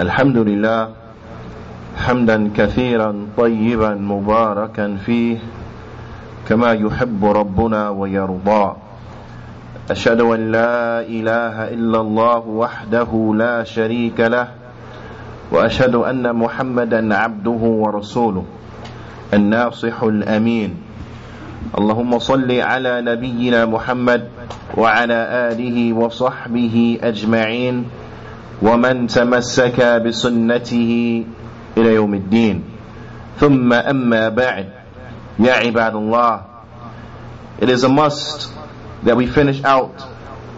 الحمد لله حمدا كثيرا طيبا مباركا فيه كما يحب ربنا ويرضى. أشهد أن لا إله إلا الله وحده لا شريك له وأشهد أن محمدا عبده ورسوله الناصح الأمين. اللهم صل على نبينا محمد وعلى آله وصحبه أجمعين. ومن تمسك بسنته إلى يوم الدين ثم أما بعد يا عباد الله It is a must that we finish out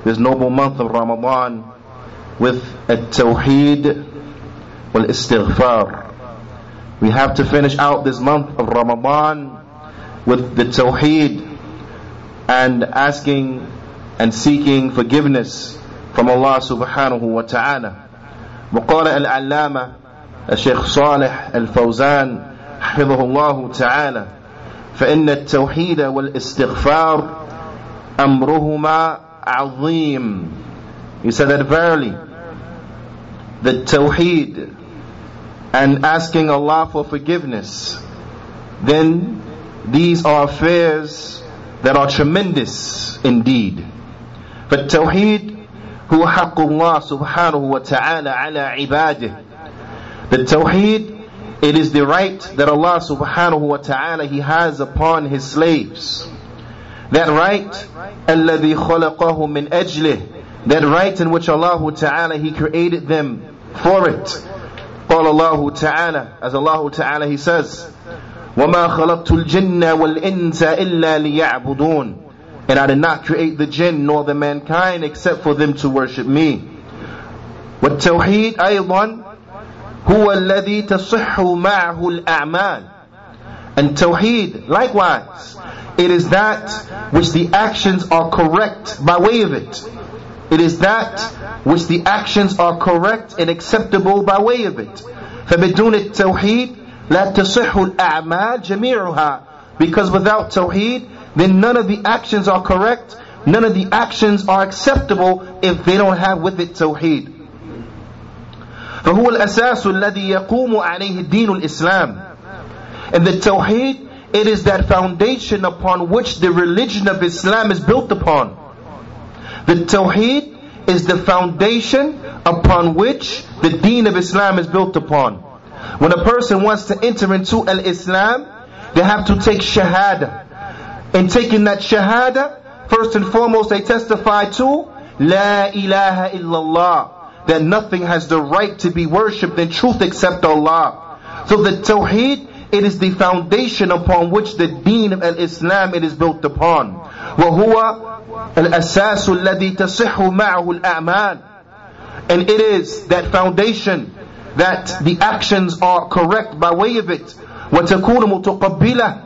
this noble month of Ramadan with a tawheed wal istighfar. We have to finish out this month of Ramadan with the tawheed and asking and seeking forgiveness from Allah subhanahu wa ta'ala. وقال العلامة الشيخ صالح الفوزان حفظه الله تعالى فإن التوحيد والاستغفار أمرهما عظيم He said that verily the tawheed and asking Allah for forgiveness then these are affairs that are tremendous indeed. فالتوحيد هو حق الله سبحانه وتعالى على عباده. The tawheed, it is the right that Allah subhanahu wa ta'ala He has upon His slaves. That right, الذي خلقه من أجله. That right in which Allah ta'ala He created them for it. قال الله تعالى, as Allah ta'ala He says, وَمَا خَلَقْتُ الْجِنَّ وَالْإِنسَ إِلَّا لِيَعْبُدُونَ And I did not create the jinn nor the mankind except for them to worship me. والتوحيد أيضا هو الذي تصح معه الأعمال And Tawheed, likewise, it is that which the actions are correct by way of it. It is that which the actions are correct and acceptable by way of it. فبدون التوحيد لا تصح الأعمال جميعها because without tawheed then none of the actions are correct none of the actions are acceptable if they don't have with it tawheed فهو الأساس الذي يقوم عليه الدين الإسلام and the tawheed it is that foundation upon which the religion of Islam is built upon the tawheed is the foundation upon which the deen of Islam is built upon when a person wants to enter into al-Islam, they have to take shahada. In taking that shahada, first and foremost they testify to La ilaha illallah. That nothing has the right to be worshipped in truth except Allah. So the tawheed, it is the foundation upon which the deen of al-Islam it is built upon. وهو الأساس الذي تصح معه الأعمال. And it is that foundation that the actions are correct by way of it وتكون متقبلة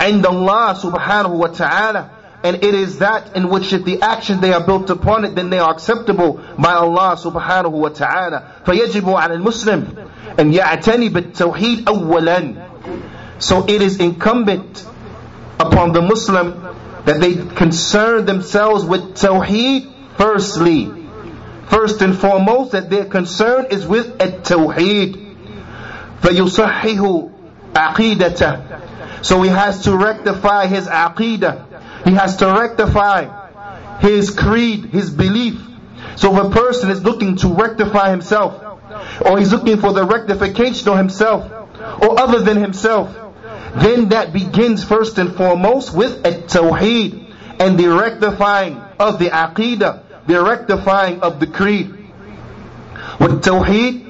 عند الله سبحانه وتعالى and it is that in which if the actions they are built upon it then they are acceptable by Allah subhanahu wa ta'ala فيجب على المسلم أن يعتني بالتوحيد أولا so it is incumbent upon the Muslim that they concern themselves with tawheed firstly First and foremost, that their concern is with at-tawheed. فَيُصَحِّهُ عَقِيدَةَ So he has to rectify his aqidah. He has to rectify his creed, his belief. So if a person is looking to rectify himself, or he's looking for the rectification of himself, or other than himself, then that begins first and foremost with a tawheed and the rectifying of the aqidah the rectifying of the creed. والتوحيد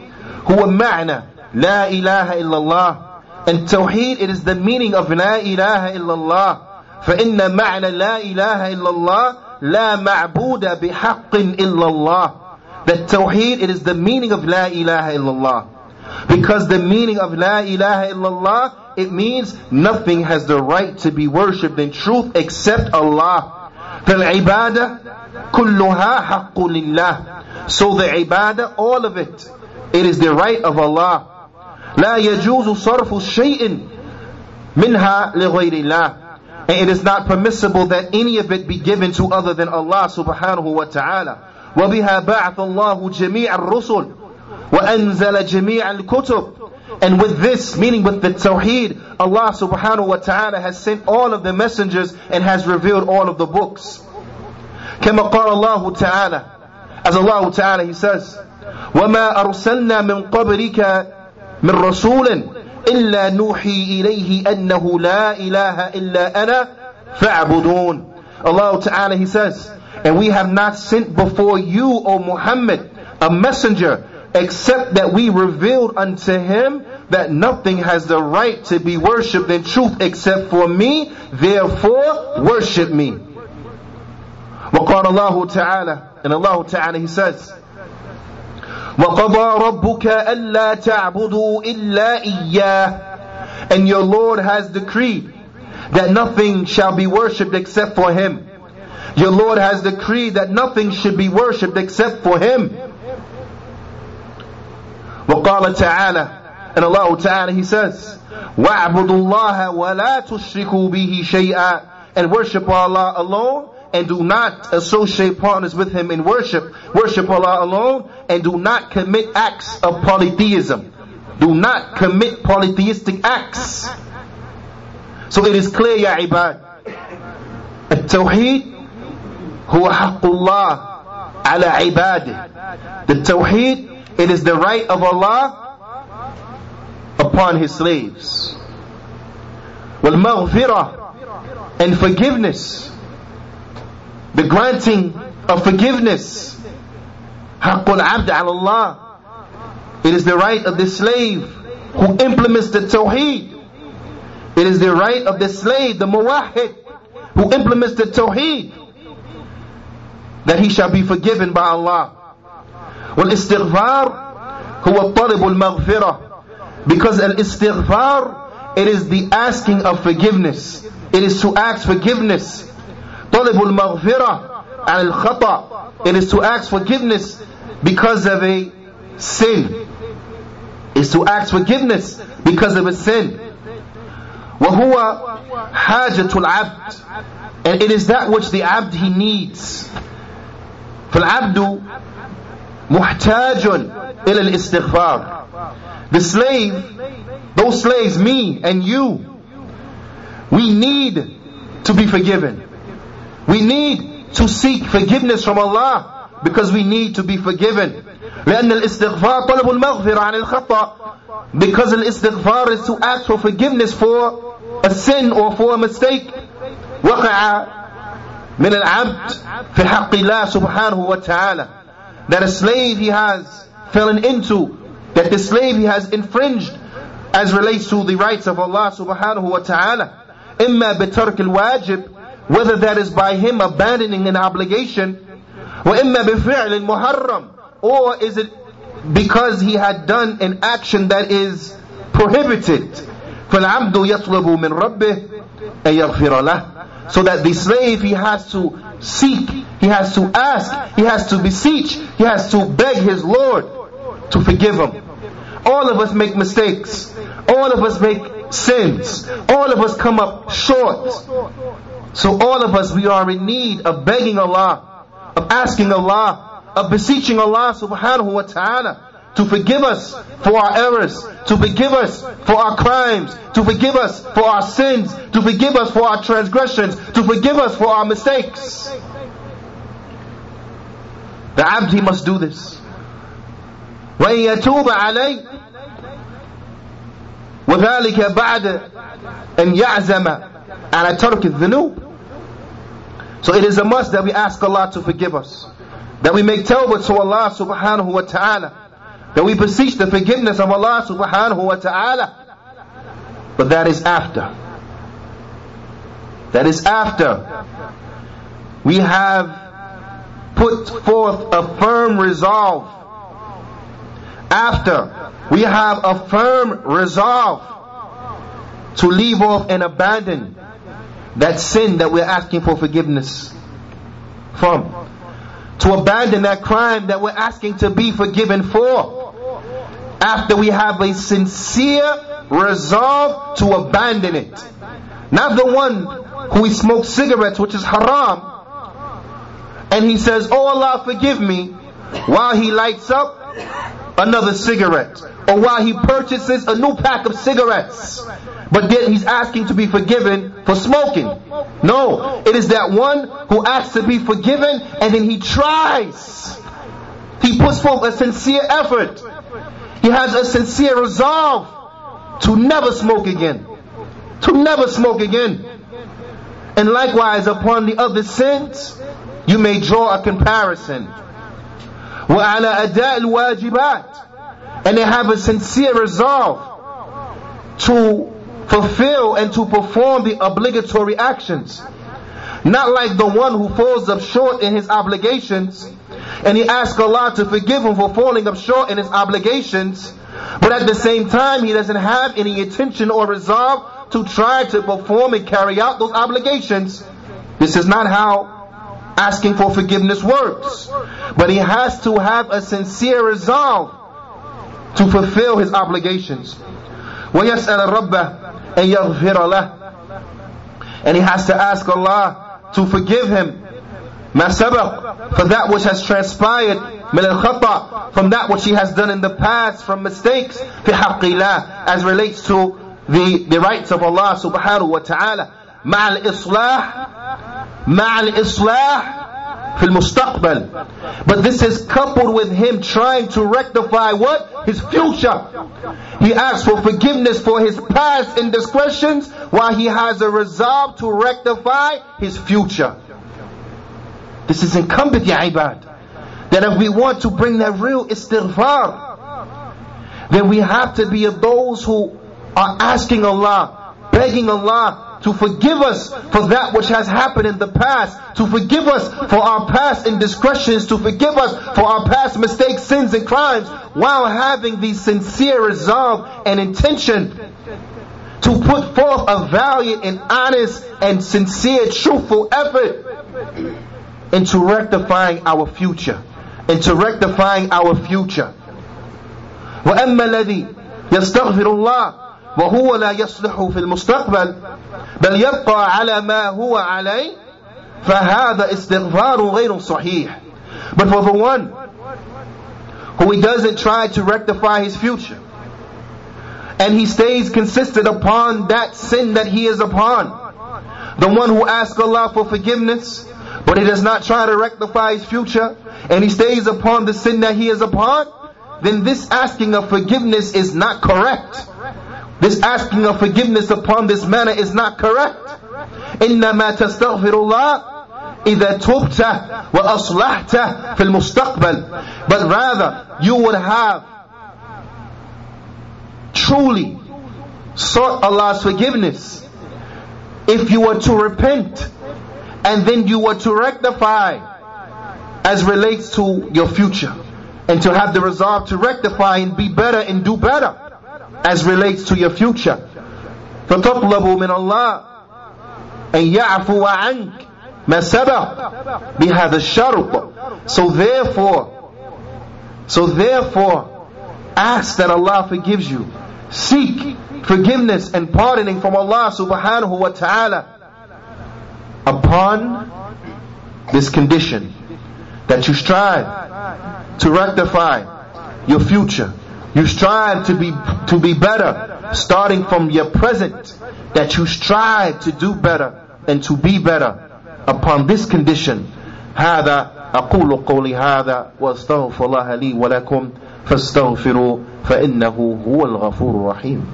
هو معنى لا إله إلا الله and tawheed it is the meaning of لا إله إلا الله فإن معنى لا إله إلا الله لا معبود بحق إلا الله that tawheed it is the meaning of لا إله إلا الله because the meaning of لا إله إلا الله it means nothing has the right to be worshipped in truth except Allah فالعبادة كلها حق لله so the ibadah all of it it is the right of Allah لا يجوز صرف شيء منها لغير الله and it is not permissible that any of it be given to other than Allah subhanahu wa ta'ala وبها بعث الله جميع الرسل وأنزل جميع الكتب and with this, meaning with the Tawheed, Allah subhanahu wa ta'ala has sent all of the messengers and has revealed all of the books. كما قال الله تعالى As Allah ta'ala He says, وَمَا أَرْسَلْنَا مِن قَبْلِكَ مِن رَسُولٍ إلا نوحي إليه أنه لا إله إلا أنا فاعبدون Allah Ta'ala He says and we have not sent before you O Muhammad a messenger except that we revealed unto him that nothing has the right to be worshipped in truth except for me therefore worship me وقال الله تعالى and Allah Ta'ala He says وَقَضَى رَبُّكَ أَلَّا تَعْبُدُوا إِلَّا إِيَّاهِ And your Lord has decreed that nothing shall be worshipped except for Him. Your Lord has decreed that nothing should be worshipped except for Him. وقال تعالى and Allah Ta'ala He says وَاعْبُدُوا اللَّهَ وَلَا تُشْرِكُوا بِهِ شَيْئًا and worship Allah alone and do not associate partners with him in worship. Worship Allah alone and do not commit acts of polytheism. Do not commit polytheistic acts. So it is clear, Ya ibad. التوحيد هو حق الله على عباده. The tawheed, it is the right of Allah upon His slaves. والمغفرة and forgiveness the granting of forgiveness. Haqqul abd Allah. It is the right of the slave who implements the tawheed. It is the right of the slave, the muwahid, who implements the tawheed, that he shall be forgiven by Allah. والاستغفار هو الطلب المغفرة because al-istighfar it is the asking of forgiveness. It is to ask forgiveness طلب المغفرة عن الخطأ it is to ask forgiveness because of a sin is to ask forgiveness because of a sin وهو حاجة العبد and it is that which the abd he needs فالعبد محتاج إلى الاستغفار the slave those slaves me and you we need to be forgiven we need to seek forgiveness from Allah because we need to be forgiven. لأن الاستغفار طلب المغفرة عن الخطأ because الاستغفار is to ask for forgiveness for a sin or for a mistake وقع من العبد في حق الله سبحانه وتعالى that a slave he has fallen into that the slave he has infringed as relates to the rights of Allah subhanahu wa ta'ala إما بترك الواجب whether that is by him abandoning an obligation وإما بفعل محرم or is it because he had done an action that is prohibited فالعبد يطلب من ربه أن يغفر له so that the slave he has to seek he has to ask he has to beseech he has to beg his Lord to forgive him all of us make mistakes all of us make sins all of us come up short so all of us, we are in need of begging Allah, of asking Allah, of beseeching Allah subhanahu wa ta'ala to forgive us for our errors, to forgive us for our crimes, to forgive us for our sins, to forgive us for our transgressions, to forgive us for our mistakes. The abd, he must do this. وَإِن يَتُوبَ عَلَيْهِ وذلك بعد أن يعزم على ترك الذنوب so it is a must that we ask Allah to forgive us. That we make tawbah to Allah subhanahu wa ta'ala. That we beseech the forgiveness of Allah subhanahu wa ta'ala. But that is after. That is after we have put forth a firm resolve. After we have a firm resolve to leave off and abandon that sin that we're asking for forgiveness from. To abandon that crime that we're asking to be forgiven for. After we have a sincere resolve to abandon it. Not the one who smokes cigarettes, which is haram, and he says, Oh Allah, forgive me, while he lights up another cigarette, or while he purchases a new pack of cigarettes. But yet he's asking to be forgiven for smoking. No, it is that one who asks to be forgiven and then he tries. He puts forth a sincere effort. He has a sincere resolve to never smoke again. To never smoke again. And likewise upon the other sins, you may draw a comparison. وعلى أداء الواجبات and they have a sincere resolve to fulfill and to perform the obligatory actions. Not like the one who falls up short in his obligations and he asks Allah to forgive him for falling up short in his obligations, but at the same time he doesn't have any intention or resolve to try to perform and carry out those obligations. This is not how asking for forgiveness works. But he has to have a sincere resolve to fulfill his obligations. وَيَسْأَلَ رَبَّهِ أَن يَغْفِرَ لَهُ And he has to ask Allah to forgive him ما سبق for that which has transpired من الخطأ from that which he has done in the past from mistakes في حق الله as relates to the, the rights of Allah subhanahu wa ta'ala مع الإصلاح مع الإصلاح في المستقبل but this is coupled with him trying to rectify what? his future he asks for forgiveness for his past indiscretions while he has a resolve to rectify his future this is incumbent ya ibad that if we want to bring that real istighfar then we have to be of those who are asking Allah begging Allah to forgive us for that which has happened in the past, to forgive us for our past indiscretions, to forgive us for our past mistakes, sins, and crimes, while having the sincere resolve and intention to put forth a valiant and honest and sincere, truthful effort into rectifying our future, into rectifying our future. وأما الذي يستغفر الله وهو لا يصلح في المستقبل بل يبقى على ما هو عليه فهذا استغفار غير صحيح but for the one who he doesn't try to rectify his future and he stays consistent upon that sin that he is upon the one who asks Allah for forgiveness but he does not try to rectify his future and he stays upon the sin that he is upon then this asking of forgiveness is not correct this asking of forgiveness upon this manner is not correct. إنما تستغفر الله إذا تبت وأصلحت في المستقبل but rather you would have truly sought Allah's forgiveness if you were to repent and then you were to rectify as relates to your future and to have the resolve to rectify and be better and do better as relates to your future. فَتَطْلَبُ مِنَ اللَّهِ أَن يَعْفُوَ عَنْكَ مَا سَبَقَ بِهَذَا الشَّرْطِ So therefore, so therefore, ask that Allah forgives you. Seek forgiveness and pardoning from Allah subhanahu wa ta'ala upon this condition that you strive to rectify your future you strive to be to be better, starting from your present, that you strive to do better and to be better upon this condition. هذا أقول قولي هذا وأستغفر الله لي ولكم فاستغفروا فإنه هو الغفور الرحيم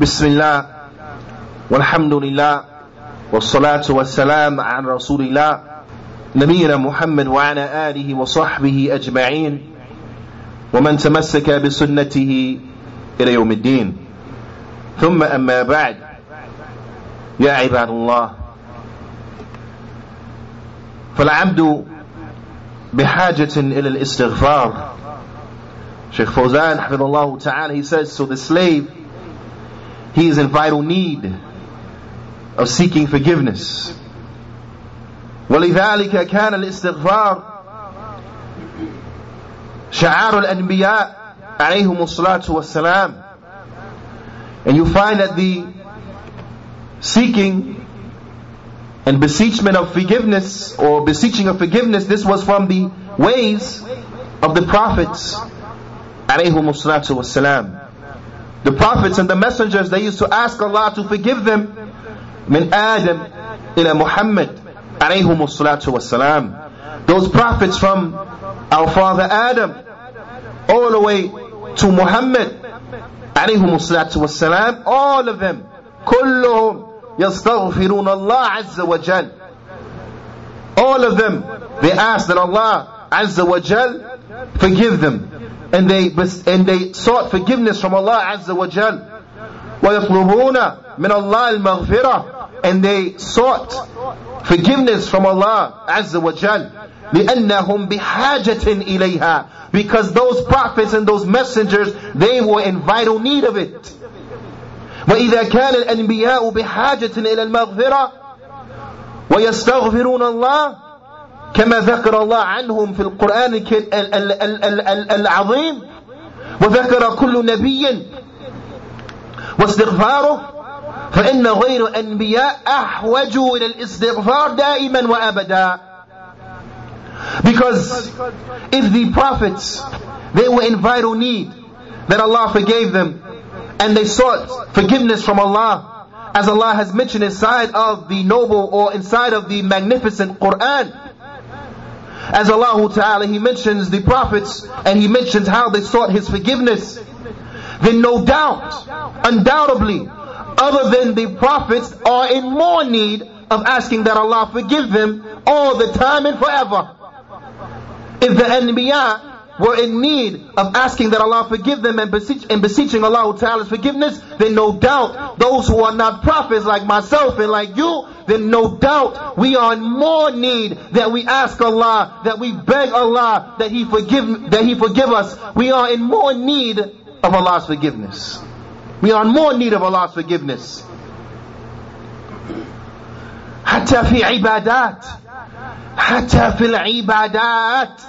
بسم الله والحمد لله والصلاة والسلام عن رسول الله نبينا محمد وعلى آله وصحبه أجمعين ومن تمسك بسنته إلى يوم الدين. ثم أما بعد يا عباد الله فالعبد بحاجة إلى الاستغفار. Sheikh Fawzan, حفظ الله تعالى, he says, so the slave he is in vital need of seeking forgiveness ولذلك كان الاستغفار شعار الأنبياء alayhim salatu wasalam. And you find that the seeking and beseechment of forgiveness or beseeching of forgiveness, this was from the ways of the prophets alayhim salatu wasalam. The prophets and the messengers, they used to ask Allah to forgive them. من آدم إلى محمد عليهم الصلاة والسلام. Those prophets from our father Adam all the way to Muhammad عليهم الصلاة والسلام all of them كلهم يستغفرون الله عز وجل all of them they ask that Allah عز وجل forgive them and they and they sought forgiveness from Allah عز وجل ويطلبون من الله المغفرة and they sought forgiveness from Allah عز وجل لأنهم بحاجة إليها because those prophets and those messengers they were in vital need of it وإذا كان الأنبياء بحاجة إلى المغفرة ويستغفرون الله كما ذكر الله عنهم في القرآن العظيم وذكر كل نبي واستغفاره فإن غير الأنبياء أحوج إلى الاستغفار دائما وأبدا Because if the prophets, they were in vital need, that Allah forgave them, and they sought forgiveness from Allah, as Allah has mentioned inside of the noble or inside of the magnificent Quran. As Allah Ta'ala, He mentions the prophets and He mentions how they sought His forgiveness. Then no doubt, undoubtedly, other than the prophets are in more need of asking that Allah forgive them all the time and forever. If the Anbiya were in need of asking that Allah forgive them and, beseech, and beseeching Allah Ta'ala's forgiveness, then no doubt those who are not prophets like myself and like you, then no doubt we are in more need that we ask Allah, that we beg Allah that He forgive that He forgive us. We are in more need of Allah's forgiveness. We are in more need of Allah's forgiveness. حتى في عبادات حتى في العبادات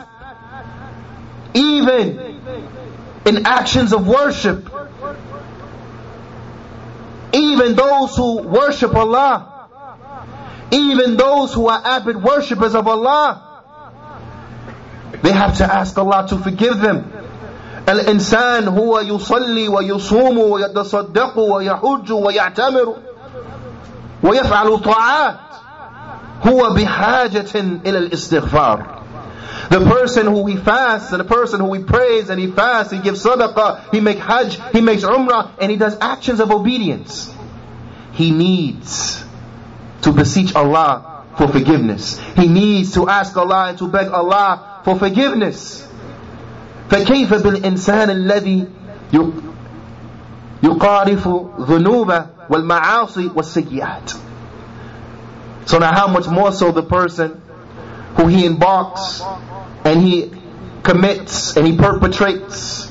even in actions of worship. Even those who worship Allah, even those who are avid worshippers of Allah, they have to ask Allah to forgive them. الإنسان هو يصلي ويصوم ويتصدق ويحج ويعتمر ويفعل طاعات هو بحاجة إلى الاستغفار the person who he fasts and the person who he prays and he fasts, he gives sadaqah, he makes hajj, he makes umrah, and he does actions of obedience. He needs to beseech Allah for forgiveness. He needs to ask Allah and to beg Allah for forgiveness. فكيف بالإنسان الذي يقارف ذنوب والمعاصي والسيئات So now how much more so the person who he embarks and he commits and he perpetrates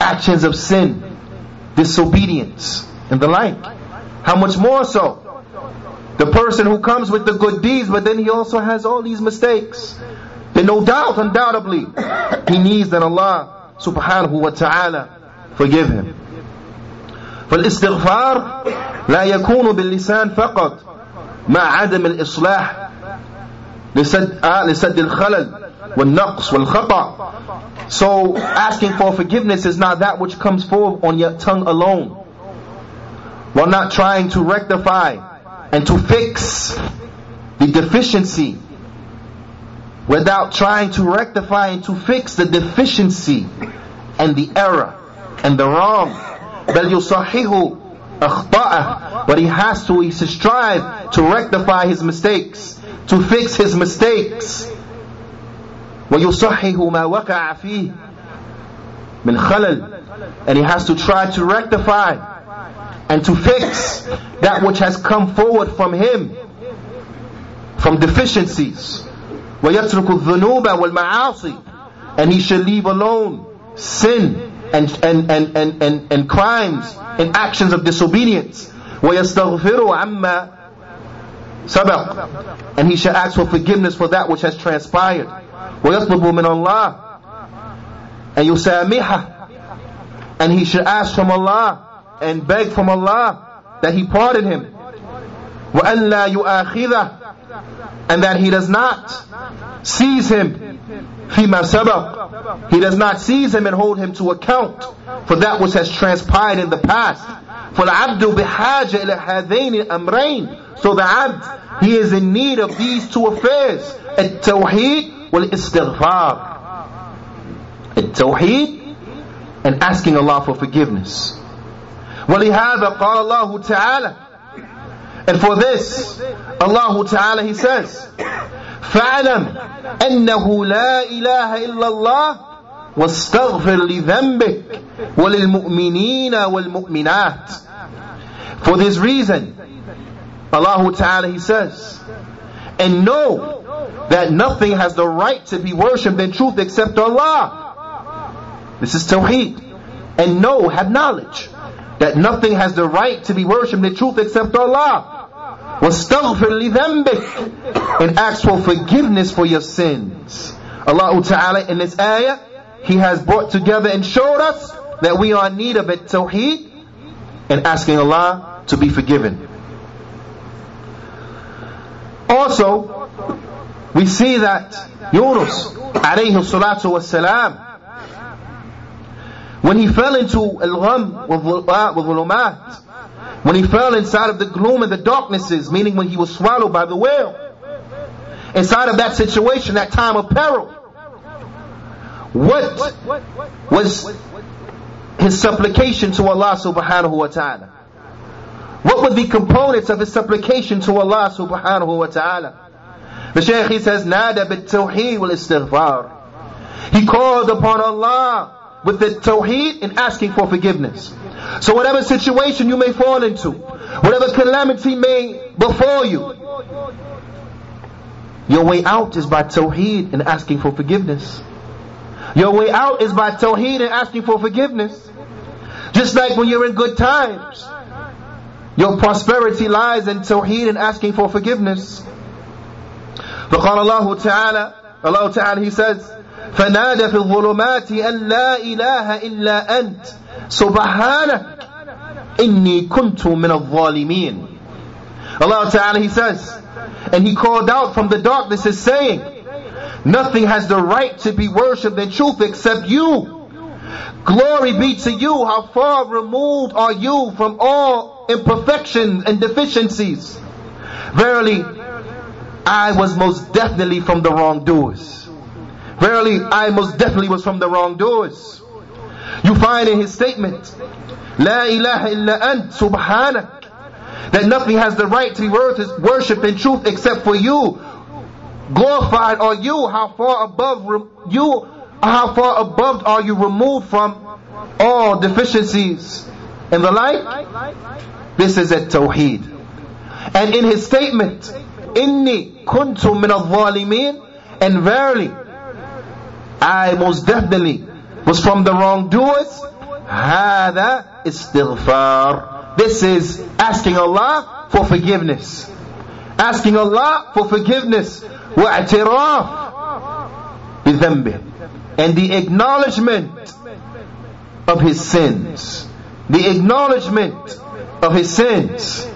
actions of sin, disobedience, and the like. How much more so? The person who comes with the good deeds, but then he also has all these mistakes. Then no doubt, undoubtedly, he needs that Allah subhanahu wa ta'ala forgive him. فالاستغفار لا يكون باللسان فقط مع عدم الإصلاح لسد, لسد الخلل والنقص والخطأ. So asking for forgiveness is not that which comes forth on your tongue alone. While not trying to rectify and to fix the deficiency without trying to rectify and to fix the deficiency and the error and the wrong. بل يصححه أخطأه but he has to he to strive to rectify his mistakes to fix his mistakes ويصحح ما وقع فيه من خلل and he has to try to rectify and to fix that which has come forward from him from deficiencies ويترك الذنوب والمعاصي and he should leave alone sin and, and, and, and, and, and crimes and actions of disobedience ويستغفر عما سبق and he shall ask for forgiveness for that which has transpired ويطلب من الله أن يسامحه And he should ask from Allah and beg from Allah that He pardon him. وَأَن لَا يُؤَاخِذَهُ And that He does not seize him فِيمَا سَبَقْ He does not seize him and hold him to account for that which has transpired in the past. فَالْعَبْدُ بِحَاجَ إِلَى هَذَيْنِ الْأَمْرَيْنِ So the abd, he is in need of these two affairs. التوحيد والاستغفار. التوحيد and asking Allah for forgiveness. وَلِهَذَا قال الله تعالى And for this, Allah Ta'ala He says, فَاعْلَمْ أَنَّهُ لَا إِلَهَ إِلَّا اللَّهِ واستغفر لذنبك وللمؤمنين والمؤمنات For this reason, Allah Ta'ala He says, and know that nothing has the right to be worshipped in truth except Allah. This is Tawheed. And know, have knowledge that nothing has the right to be worshipped in truth except Allah. وَاسْتَغْفِرْ لِذَنْبِكَ And ask for forgiveness for your sins. Allah Ta'ala in this ayah, He has brought together and showed us that we are in need of a tawheed and asking Allah to be forgiven. Also, we see that Yunus alayhi salatu was salam when he fell into al-gham wa uh, when he fell inside of the gloom and the darknesses, meaning when he was swallowed by the whale, inside of that situation, that time of peril, what was his supplication to Allah subhanahu wa ta'ala? What were the components of his supplication to Allah subhanahu wa ta'ala? The Shaykh he says, Nada bit tawheed wal istighfar. He called upon Allah with the tawheed and asking for forgiveness. So whatever situation you may fall into, whatever calamity may befall you, your way out is by tawheed and asking for forgiveness. Your way out is by tawheed and asking for forgiveness. Just like when you're in good times, your prosperity lies in tawheed and asking for forgiveness. فقال الله تعالى Allah Ta'ala He says فنادى في الظلمات أن لا إله إلا أنت سبحانك إني كنت من الظالمين Allah Ta'ala He says and He called out from the darknesses saying nothing has the right to be worshipped in truth except you Glory be to you how far removed are you from all imperfections and deficiencies Verily I was most definitely from the wrongdoers Verily, I most definitely was from the wrongdoers. You find in his statement, La ilaha illa ant subhanak, that nothing has the right to be worshipped in truth except for you. Glorified are you, how far above you, how far above are you removed from all deficiencies and the like? This is a tawheed. And in his statement, Inni kuntum min al and verily, I most definitely was from the wrongdoers. هذا استغفار. This is asking Allah for forgiveness. Asking Allah for forgiveness. واعتراف بذنبه. and the acknowledgement of his sins. The acknowledgement of his sins.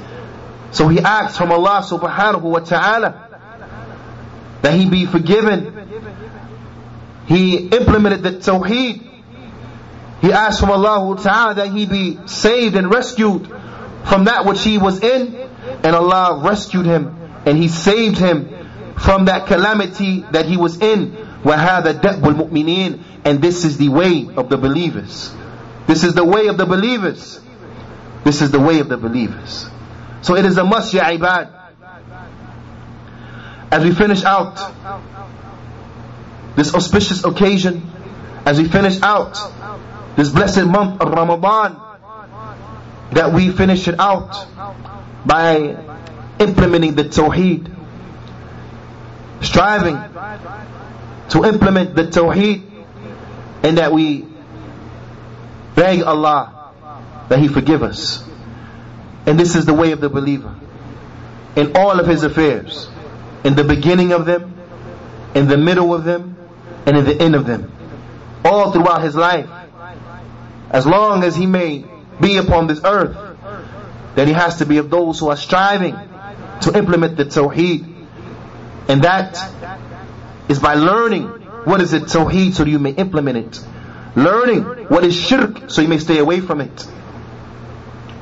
So he asks from Allah subhanahu wa ta'ala that he be forgiven he implemented the Tawheed. He asked from Allah Ta'ala that he be saved and rescued from that which he was in. And Allah rescued him and he saved him from that calamity that he was in. وَهَذَا دَأْبُ الْمُؤْمِنِينَ And this is the way of the believers. This is the way of the believers. This is the way of the believers. So it is a must, ya ibad. As we finish out this auspicious occasion as we finish out this blessed month of Ramadan that we finish it out by implementing the Tawheed striving to implement the Tawheed and that we beg Allah that He forgive us and this is the way of the believer in all of his affairs in the beginning of them in the middle of them and in the end of them. All throughout his life. as long as he may be upon this earth, then he has to be of those who are striving to implement the Tawheed. And that is by learning what is it Tawheed so you may implement it. Learning what is shirk so you may stay away from it.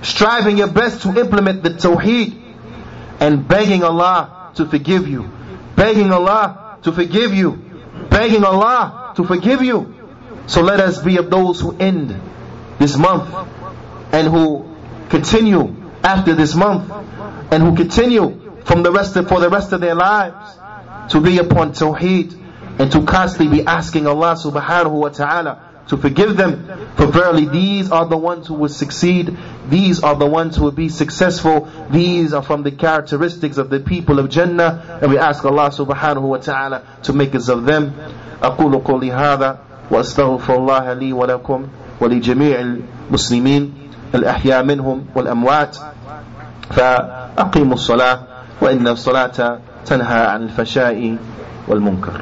Striving your best to implement the Tawheed and begging Allah to forgive you. Begging Allah to forgive you. Begging Allah to forgive you. So let us be of those who end this month and who continue after this month and who continue from the rest of, for the rest of their lives to be upon Tawheed and to constantly be asking Allah subhanahu wa ta'ala to forgive them. For verily these are the ones who will succeed. These are the ones who will be successful. These are from the characteristics of the people of Jannah. And we ask Allah subhanahu wa ta'ala to make us of them. أقول قولي هذا وأستغفر الله لي ولكم ولجميع المسلمين الأحياء منهم والأموات فأقيموا الصلاة وإن الصلاة تنهى عن الفشاء والمنكر.